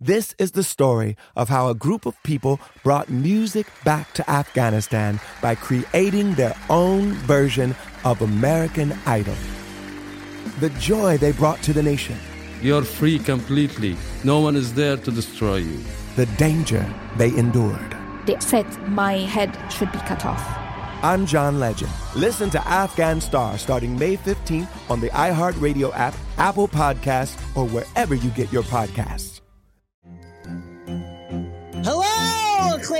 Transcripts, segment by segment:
This is the story of how a group of people brought music back to Afghanistan by creating their own version of American Idol. The joy they brought to the nation, You're free completely. No one is there to destroy you. the danger they endured. They said my head should be cut off. I'm John Legend. Listen to Afghan Star starting May 15th on the iHeartRadio app, Apple Podcasts, or wherever you get your podcasts.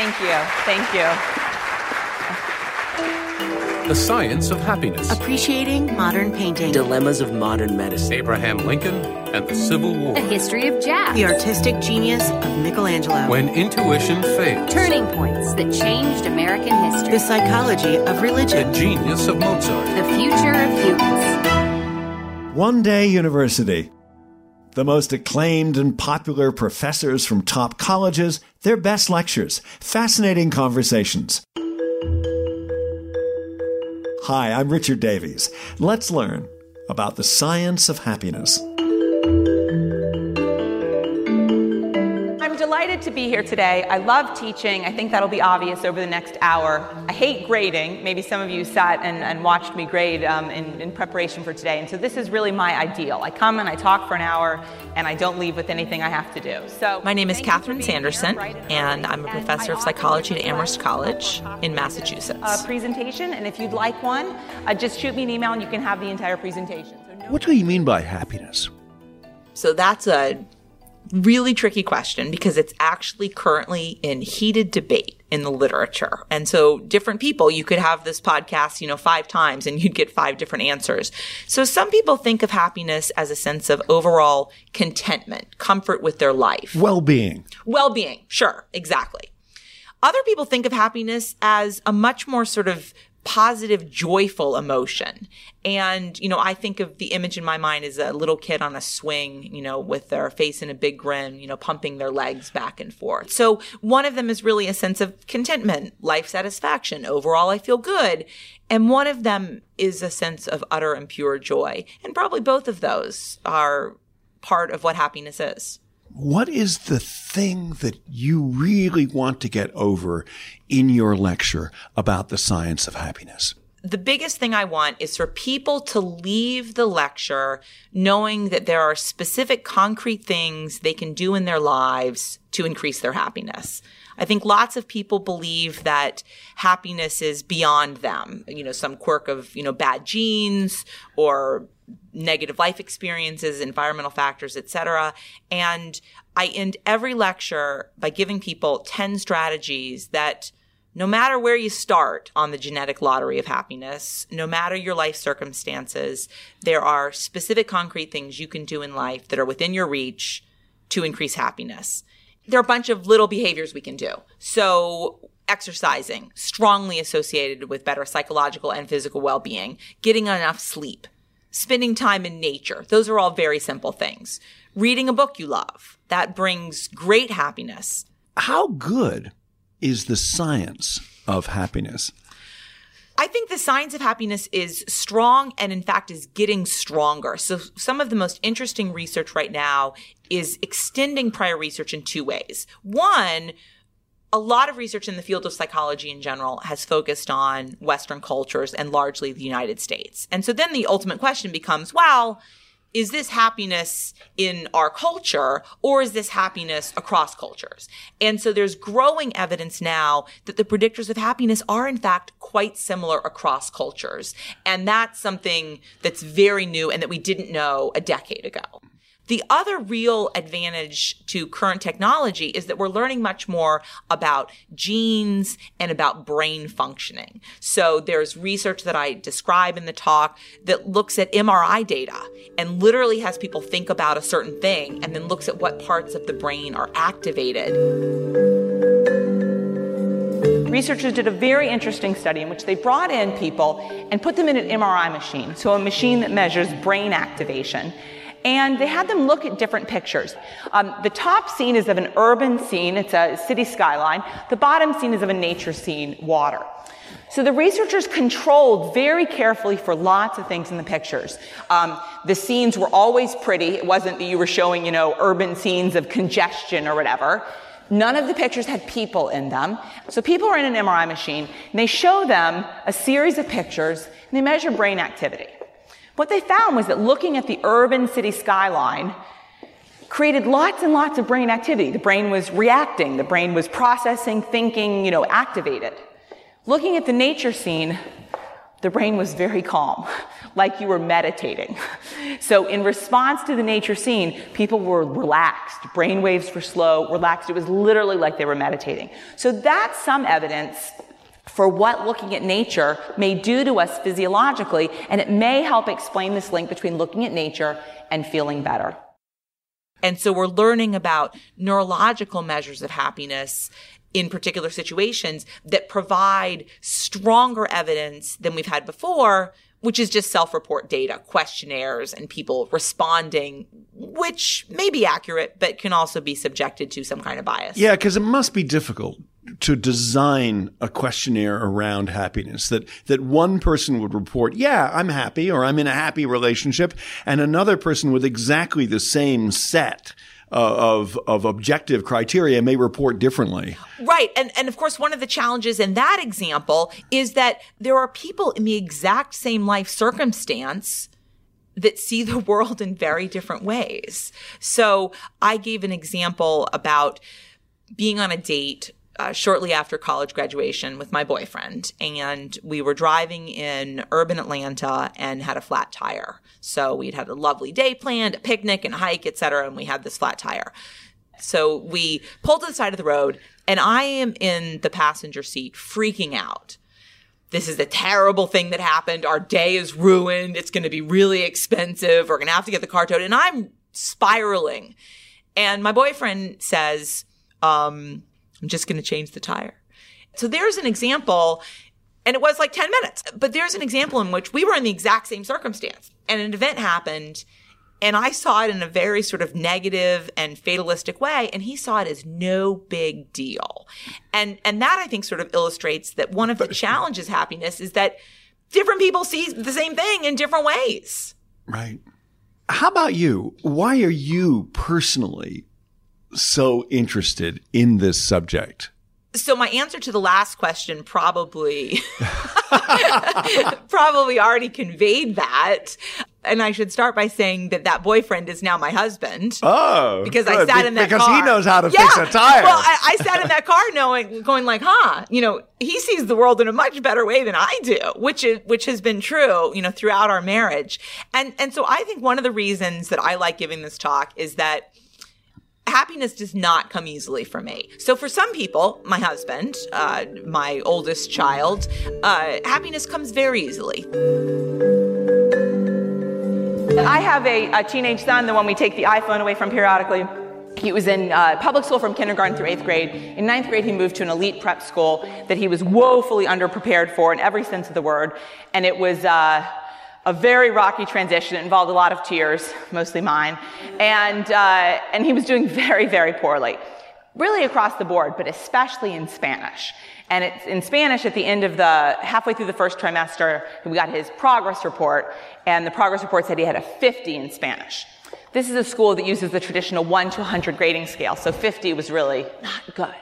Thank you. Thank you. The Science of Happiness. Appreciating modern painting. Dilemmas of modern medicine. Abraham Lincoln and the Civil War. The history of jazz. The artistic genius of Michelangelo. When intuition fails. Turning points that changed American history. The psychology of religion. The genius of Mozart. The future of humans. One Day University. The most acclaimed and popular professors from top colleges, their best lectures, fascinating conversations. Hi, I'm Richard Davies. Let's learn about the science of happiness. Delighted to be here today. I love teaching. I think that'll be obvious over the next hour. I hate grading. Maybe some of you sat and, and watched me grade um, in, in preparation for today. And so this is really my ideal. I come and I talk for an hour and I don't leave with anything I have to do. So my name is Catherine Sanderson, and I'm a professor of psychology at Amherst College in Massachusetts. A presentation, and if you'd like one, uh, just shoot me an email and you can have the entire presentation. So no- What do you mean by happiness? So that's a really tricky question because it's actually currently in heated debate in the literature. And so different people, you could have this podcast, you know, five times and you'd get five different answers. So some people think of happiness as a sense of overall contentment, comfort with their life. Well being. Well being. Sure. Exactly. Other people think of happiness as a much more sort of positive, joyful emotion. And, you know, I think of the image in my mind as a little kid on a swing, you know, with their face in a big grin, you know, pumping their legs back and forth. So one of them is really a sense of contentment, life satisfaction. Overall, I feel good. And one of them is a sense of utter and pure joy. And probably both of those are part of what happiness is. What is the thing that you really want to get over in your lecture about the science of happiness? the biggest thing I want is for people to leave the lecture knowing that there are specific concrete things they can do in their lives to increase their happiness. I think lots of people believe that happiness is beyond them, you know, some quirk of, you know, bad genes or negative life experiences, environmental factors, etc. And I end every lecture by giving people 10 strategies that no matter where you start on the genetic lottery of happiness, no matter your life circumstances, there are specific concrete things you can do in life that are within your reach to increase happiness. There are a bunch of little behaviors we can do. So exercising, strongly associated with better psychological and physical well-being, getting enough sleep, spending time in nature. Those are all very simple things. Reading a book you love. That brings great happiness. How good is the science of happiness? I think the science of happiness is strong and in fact is getting stronger. So some of the most interesting research right now is extending prior research in two ways. One, a lot of research in the field of psychology in general has focused on Western cultures and largely the United States. And so then the ultimate question becomes, well, is this happiness in our culture or is this happiness across cultures? And so there's growing evidence now that the predictors of happiness are in fact quite similar across cultures. And that's something that's very new and that we didn't know a decade ago. The other real advantage to current technology is that we're learning much more about genes and about brain functioning. So there's research that I describe in the talk that looks at MRI data and literally has people think about a certain thing and then looks at what parts of the brain are activated. Researchers did a very interesting study in which they brought in people and put them in an MRI machine, so a machine that measures brain activation and they had them look at different pictures. Um, the top scene is of an urban scene, it's a city skyline. The bottom scene is of a nature scene, water. So the researchers controlled very carefully for lots of things in the pictures. Um, the scenes were always pretty. It wasn't that you were showing, you know, urban scenes of congestion or whatever. None of the pictures had people in them. So people are in an MRI machine and they show them a series of pictures and they measure brain activity. What they found was that looking at the urban city skyline created lots and lots of brain activity. The brain was reacting, the brain was processing, thinking, you know, activated. Looking at the nature scene, the brain was very calm, like you were meditating. So, in response to the nature scene, people were relaxed. Brain waves were slow, relaxed. It was literally like they were meditating. So, that's some evidence for what looking at nature may do to us physiologically, and it may help explain this link between looking at nature and feeling better. And so we're learning about neurological measures of happiness in particular situations that provide stronger evidence than we've had before, which is just self report data, questionnaires, and people responding, which may be accurate, but can also be subjected to some kind of bias. Yeah, because it must be difficult to design a questionnaire around happiness that that one person would report yeah i'm happy or i'm in a happy relationship and another person with exactly the same set uh, of of objective criteria may report differently. Right and and of course one of the challenges in that example is that there are people in the exact same life circumstance that see the world in very different ways. So i gave an example about being on a date uh, shortly after college graduation with my boyfriend, and we were driving in urban Atlanta and had a flat tire. So we'd had a lovely day planned, a picnic and a hike, etc., and we had this flat tire. So we pulled to the side of the road, and I am in the passenger seat freaking out. This is a terrible thing that happened. Our day is ruined. It's going to be really expensive. We're going to have to get the car towed. And I'm spiraling. And my boyfriend says, um, I'm just going to change the tire. So there's an example, and it was like 10 minutes, but there's an example in which we were in the exact same circumstance and an event happened and I saw it in a very sort of negative and fatalistic way, and he saw it as no big deal. And and that I think sort of illustrates that one of the challenges happiness is that different people see the same thing in different ways. Right. How about you? Why are you personally so interested in this subject? So my answer to the last question probably probably already conveyed that. And I should start by saying that that boyfriend is now my husband. Oh, because good. I sat in that because car. he knows how to yeah. fix a tire. Well, I, I sat in that car knowing, going like, huh, you know, he sees the world in a much better way than I do, which is which has been true, you know, throughout our marriage. And and so I think one of the reasons that I like giving this talk is that happiness does not come easily for me. So for some people, my husband, uh, my oldest child, uh, happiness comes very easily. I have a, a, teenage son, the one we take the iPhone away from periodically. He was in uh, public school from kindergarten through eighth grade. In ninth grade, he moved to an elite prep school that he was woefully underprepared for in every sense of the word. And it was, uh, a very rocky transition. It involved a lot of tears, mostly mine. And, uh, and he was doing very, very poorly. Really across the board, but especially in Spanish. And it's in Spanish at the end of the, halfway through the first trimester, we got his progress report, and the progress report said he had a 50 in Spanish. This is a school that uses the traditional 1 to 100 grading scale, so 50 was really not good.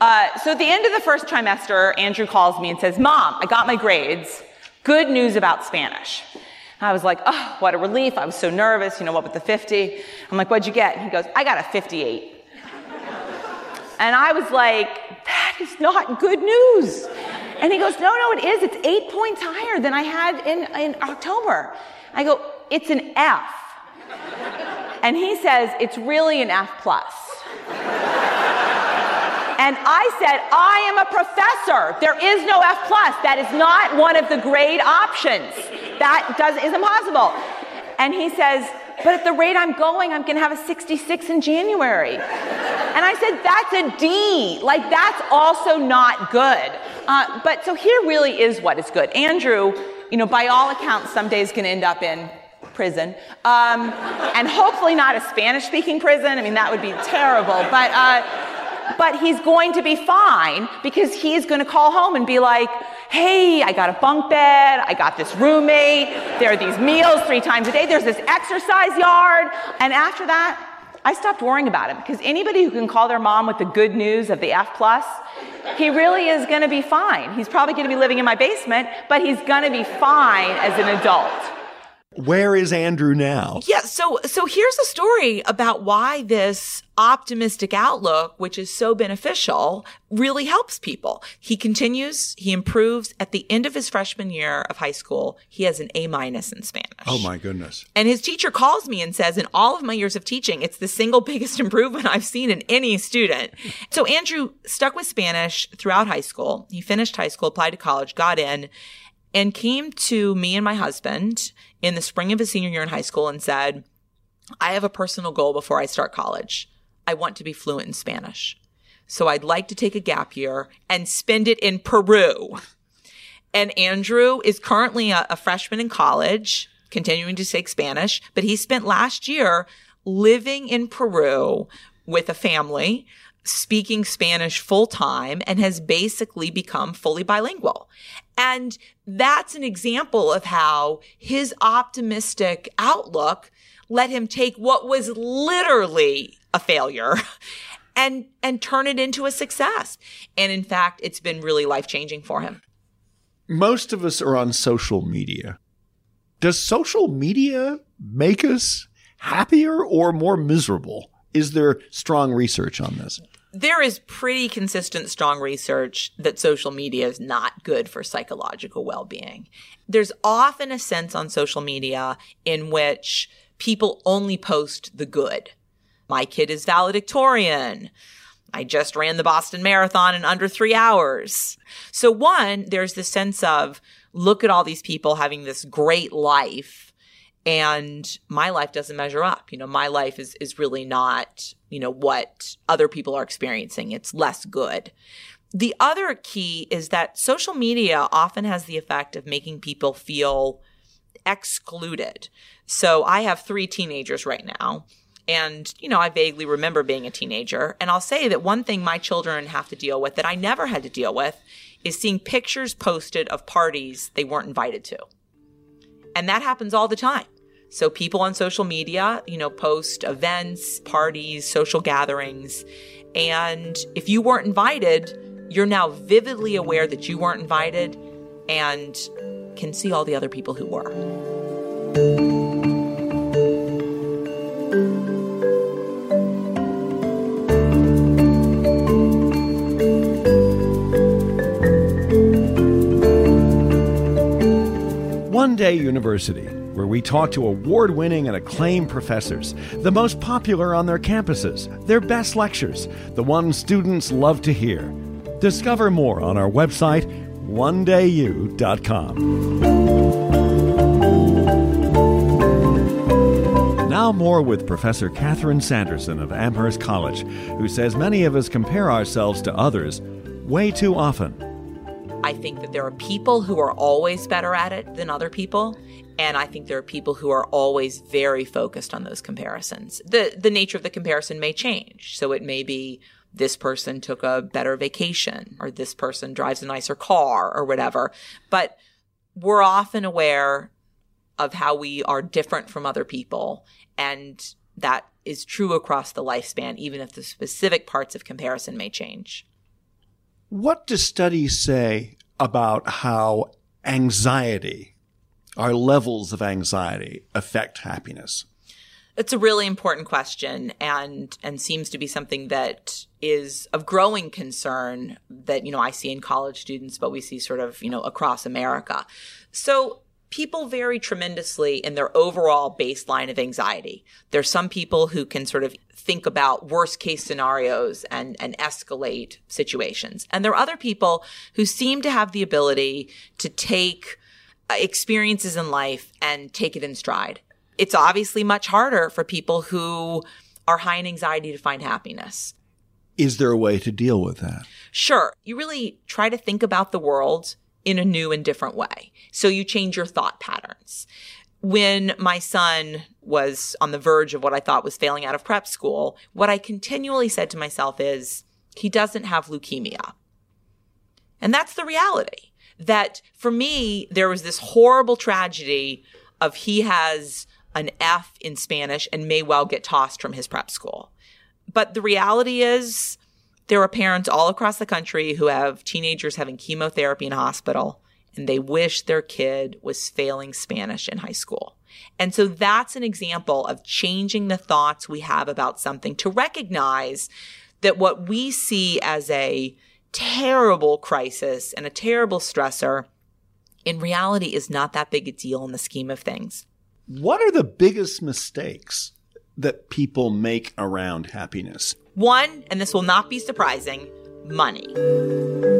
Uh, so at the end of the first trimester, Andrew calls me and says, Mom, I got my grades. Good news about Spanish. I was like, oh, what a relief. I was so nervous. You know, what with the 50? I'm like, what'd you get? He goes, I got a 58. And I was like, that is not good news. And he goes, no, no, it is. It's eight points higher than I had in, in October. I go, it's an F. And he says, it's really an F plus. And I said, I am a professor. There is no F plus. That is not one of the grade options. That does is impossible. And he says, but at the rate I'm going, I'm going to have a 66 in January. And I said, that's a D. Like, that's also not good. Uh, but so here really is what is good. Andrew, you know, by all accounts, someday is going to end up in prison. Um, and hopefully not a Spanish speaking prison. I mean, that would be terrible. But, uh, but he's going to be fine because he's going to call home and be like, hey, I got a bunk bed, I got this roommate, there are these meals three times a day, there's this exercise yard. And after that, I stopped worrying about him because anybody who can call their mom with the good news of the F plus, he really is going to be fine. He's probably going to be living in my basement, but he's going to be fine as an adult. Where is Andrew now? Yeah, so so here's a story about why this optimistic outlook, which is so beneficial, really helps people. He continues, he improves. At the end of his freshman year of high school, he has an A minus in Spanish. Oh my goodness. And his teacher calls me and says, in all of my years of teaching, it's the single biggest improvement I've seen in any student. So Andrew stuck with Spanish throughout high school. He finished high school, applied to college, got in, and came to me and my husband in the spring of his senior year in high school and said, I have a personal goal before I start college. I want to be fluent in Spanish. So I'd like to take a gap year and spend it in Peru. And Andrew is currently a, a freshman in college, continuing to take Spanish, but he spent last year living in Peru with a family speaking Spanish full time and has basically become fully bilingual. And that's an example of how his optimistic outlook let him take what was literally a failure and and turn it into a success. And in fact, it's been really life-changing for him. Most of us are on social media. Does social media make us happier or more miserable? Is there strong research on this? there is pretty consistent, strong research that social media is not good for psychological well being. There's often a sense on social media in which people only post the good. My kid is valedictorian. I just ran the Boston Marathon in under three hours. So, one, there's the sense of look at all these people having this great life and my life doesn't measure up. You know my life is is really not you know what other people are experiencing. It's less good. The other key is that social media often has the effect of making people feel excluded. So i have three teenagers right now and you know i vaguely remember being a teenager. And i'll say that one thing my children have to deal with that i never had to deal with is seeing pictures posted of parties they weren't invited to. And that happens all the time. So people on social media, you know, post events, parties, social gatherings. And if you weren't invited, you're now vividly aware that you weren't invited and can see all the other people who were. One Day University, where we talk to award winning and acclaimed professors, the most popular on their campuses, their best lectures, the ones students love to hear. Discover more on our website, onedayu.com. Now, more with Professor Catherine Sanderson of Amherst College, who says many of us compare ourselves to others way too often. I think that there are people who are always better at it than other people. And I think there are people who are always very focused on those comparisons. The, the nature of the comparison may change. So it may be this person took a better vacation or this person drives a nicer car or whatever. But we're often aware of how we are different from other people. And that is true across the lifespan, even if the specific parts of comparison may change. What do studies say about how anxiety our levels of anxiety affect happiness? It's a really important question and and seems to be something that is of growing concern that you know I see in college students but we see sort of, you know, across America. So people vary tremendously in their overall baseline of anxiety. There's some people who can sort of think about worst case scenarios and, and escalate situations. And there are other people who seem to have the ability to take uh, experiences in life and take it in stride. It's obviously much harder for people who are high in anxiety to find happiness. Is there a way to deal with that? Sure. You really try to think about the world in a new and different way. So you change your thought patterns. When my son was on the verge of what I thought was failing out of prep school, what I continually said to myself is, he doesn't have leukemia. And that's the reality. That for me, there was this horrible tragedy of he has an F in Spanish and may well get tossed from his prep school. But the reality is, there are parents all across the country who have teenagers having chemotherapy in hospital and they wish their kid was failing Spanish in high school. And so that's an example of changing the thoughts we have about something to recognize that what we see as a terrible crisis and a terrible stressor in reality is not that big a deal in the scheme of things. What are the biggest mistakes that people make around happiness? One, and this will not be surprising, money.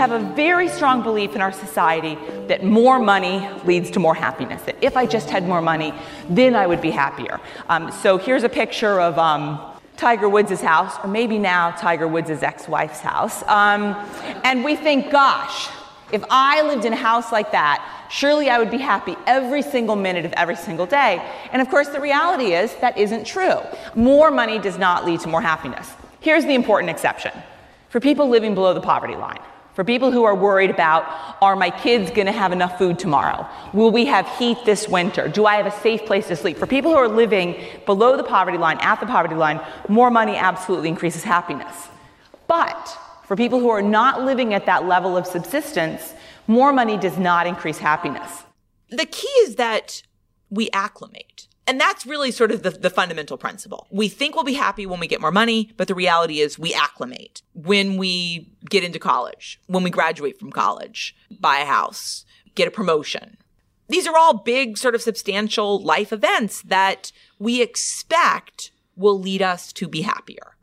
Have a very strong belief in our society that more money leads to more happiness. That if I just had more money, then I would be happier. Um, so here's a picture of um, Tiger Woods' house, or maybe now Tiger Woods' ex wife's house. Um, and we think, gosh, if I lived in a house like that, surely I would be happy every single minute of every single day. And of course, the reality is that isn't true. More money does not lead to more happiness. Here's the important exception for people living below the poverty line. For people who are worried about, are my kids going to have enough food tomorrow? Will we have heat this winter? Do I have a safe place to sleep? For people who are living below the poverty line, at the poverty line, more money absolutely increases happiness. But for people who are not living at that level of subsistence, more money does not increase happiness. The key is that we acclimate. And that's really sort of the, the, fundamental principle. We think we'll be happy when we get more money, but the reality is we acclimate when we get into college, when we graduate from college, buy a house, get a promotion. These are all big, sort of substantial life events that we expect will lead us to be happier.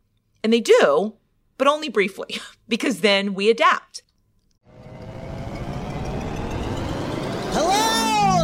And they do, but only briefly, because then we adapt. Hello,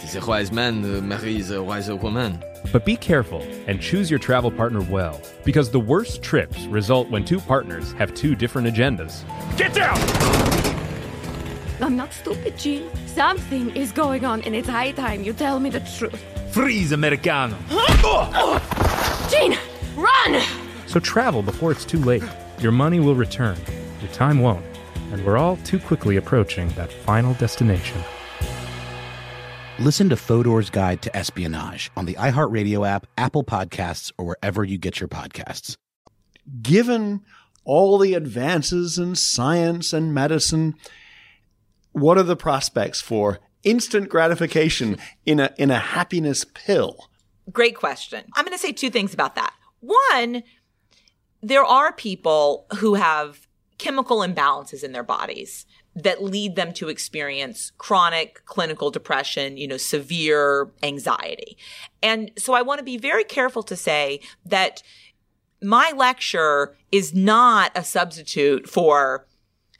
Tis a wise man uh, who marries a wiser woman. But be careful and choose your travel partner well, because the worst trips result when two partners have two different agendas. Get down! I'm not stupid, Gene. Something is going on, and it's high time you tell me the truth. Freeze, Americano! Gene, run! So travel before it's too late. Your money will return, your time won't, and we're all too quickly approaching that final destination. Listen to Fodor's Guide to Espionage on the iHeartRadio app, Apple Podcasts, or wherever you get your podcasts. Given all the advances in science and medicine, what are the prospects for instant gratification in a in a happiness pill? Great question. I'm going to say two things about that. One, there are people who have chemical imbalances in their bodies that lead them to experience chronic clinical depression, you know, severe anxiety. And so I want to be very careful to say that my lecture is not a substitute for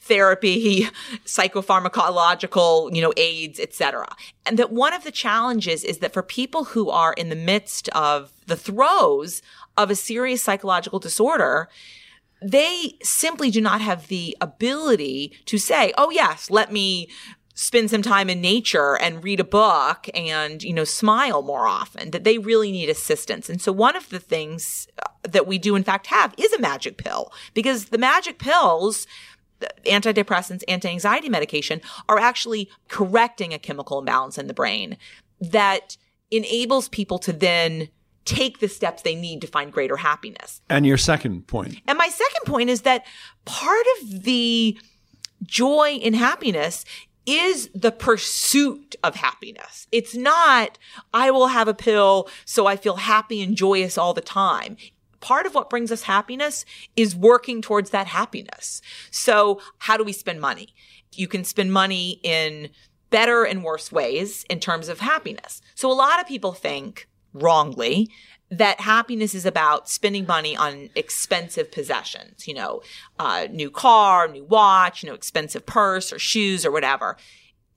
therapy, psychopharmacological, you know, aids, etc. And that one of the challenges is that for people who are in the midst of the throes of a serious psychological disorder, they simply do not have the ability to say, oh, yes, let me spend some time in nature and read a book and, you know, smile more often, that they really need assistance. And so one of the things uh, that we do, in fact, have is a magic pill because the magic pills, antidepressants, anti-anxiety medication are actually correcting a chemical imbalance in the brain that enables people to then take the steps they need to find greater happiness. And your second point. And my second point is that part of the joy in happiness is the pursuit of happiness. It's not, I will have a pill so I feel happy and joyous all the time. Part of what brings us happiness is working towards that happiness. So how do we spend money? You can spend money in better and worse ways in terms of happiness. So a lot of people think wrongly that happiness is about spending money on expensive possessions, you know, uh, new car, new watch, you know, expensive purse or shoes or whatever.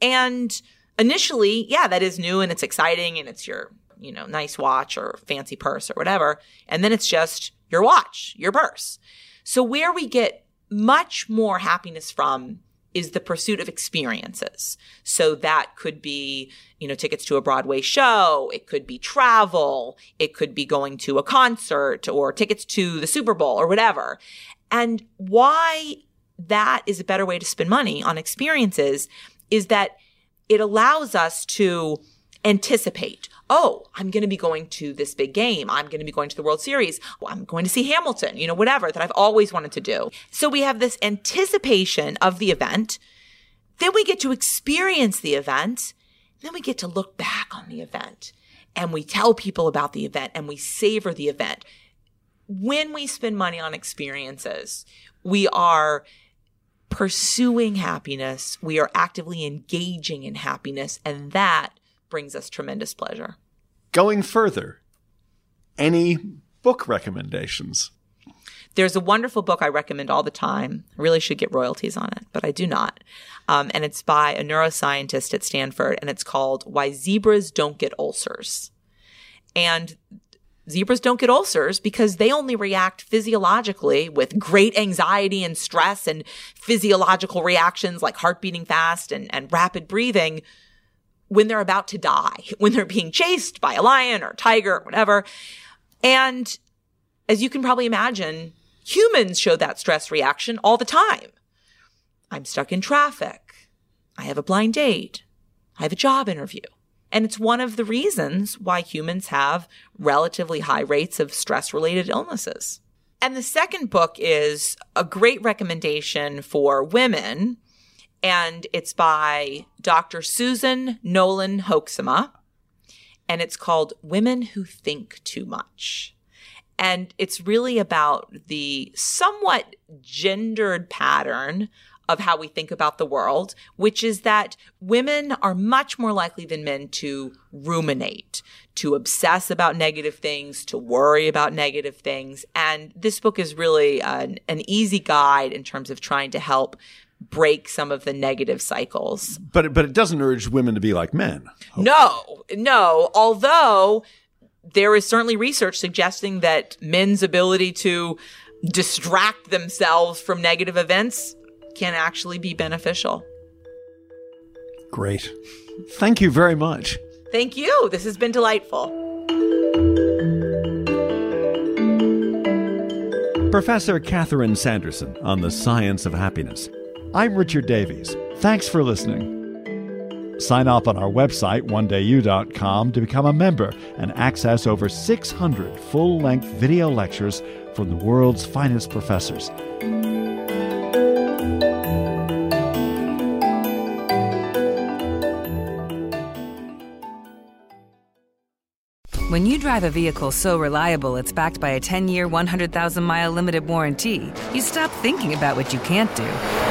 And initially, yeah, that is new and it's exciting and it's your, you know, nice watch or fancy purse or whatever. And then it's just your watch, your purse. So where we get much more happiness from is the pursuit of experiences. So that could be, you know, tickets to a Broadway show. It could be travel. It could be going to a concert or tickets to the Super Bowl or whatever. And why that is a better way to spend money on experiences is that it allows us to anticipate. Oh, I'm going to be going to this big game. I'm going to be going to the World Series. I'm going to see Hamilton, you know, whatever that I've always wanted to do. So we have this anticipation of the event. Then we get to experience the event. Then we get to look back on the event and we tell people about the event and we savor the event. When we spend money on experiences, we are pursuing happiness. We are actively engaging in happiness and that brings us tremendous pleasure. Going further, any book recommendations? There's a wonderful book I recommend all the time. I really should get royalties on it, but I do not. Um, and it's by a neuroscientist at Stanford, and it's called Why Zebras Don't Get Ulcers. And zebras don't get ulcers because they only react physiologically with great anxiety and stress and physiological reactions like heart beating fast and, and rapid breathing when they're about to die, when they're being chased by a lion or a tiger or whatever. And as you can probably imagine, humans show that stress reaction all the time. I'm stuck in traffic. I have a blind date. I have a job interview. And it's one of the reasons why humans have relatively high rates of stress related illnesses. And the second book is a great recommendation for women and it's by Dr. Susan Nolen Hoeksema, and it's called Women Who Think Too Much. And it's really about the somewhat gendered pattern of how we think about the world, which is that women are much more likely than men to ruminate, to obsess about negative things, to worry about negative things. And this book is really an, an easy guide in terms of trying to help break some of the negative cycles. But but it doesn't urge women to be like men. No, no. Although there is certainly research suggesting that men's ability to distract themselves from negative events can actually be beneficial. Great. Thank you very much. Thank you. This has been delightful. Professor Catherine Sanderson on the science of happiness. I'm Richard Davies. Thanks for listening. Sign up on our website, onedayu.com, to become a member and access over 600 full length video lectures from the world's finest professors. When you drive a vehicle so reliable it's backed by a 10 year, 100,000 mile limited warranty, you stop thinking about what you can't do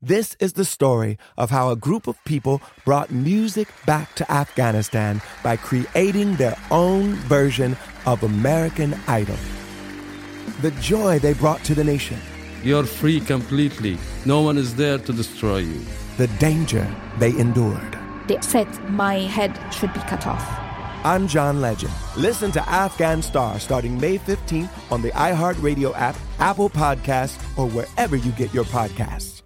This is the story of how a group of people brought music back to Afghanistan by creating their own version of American Idol. The joy they brought to the nation, You're free completely. No one is there to destroy you. the danger they endured. They said my head should be cut off. I'm John Legend. Listen to Afghan Star starting May 15th on the iHeartRadio app, Apple Podcasts, or wherever you get your podcasts.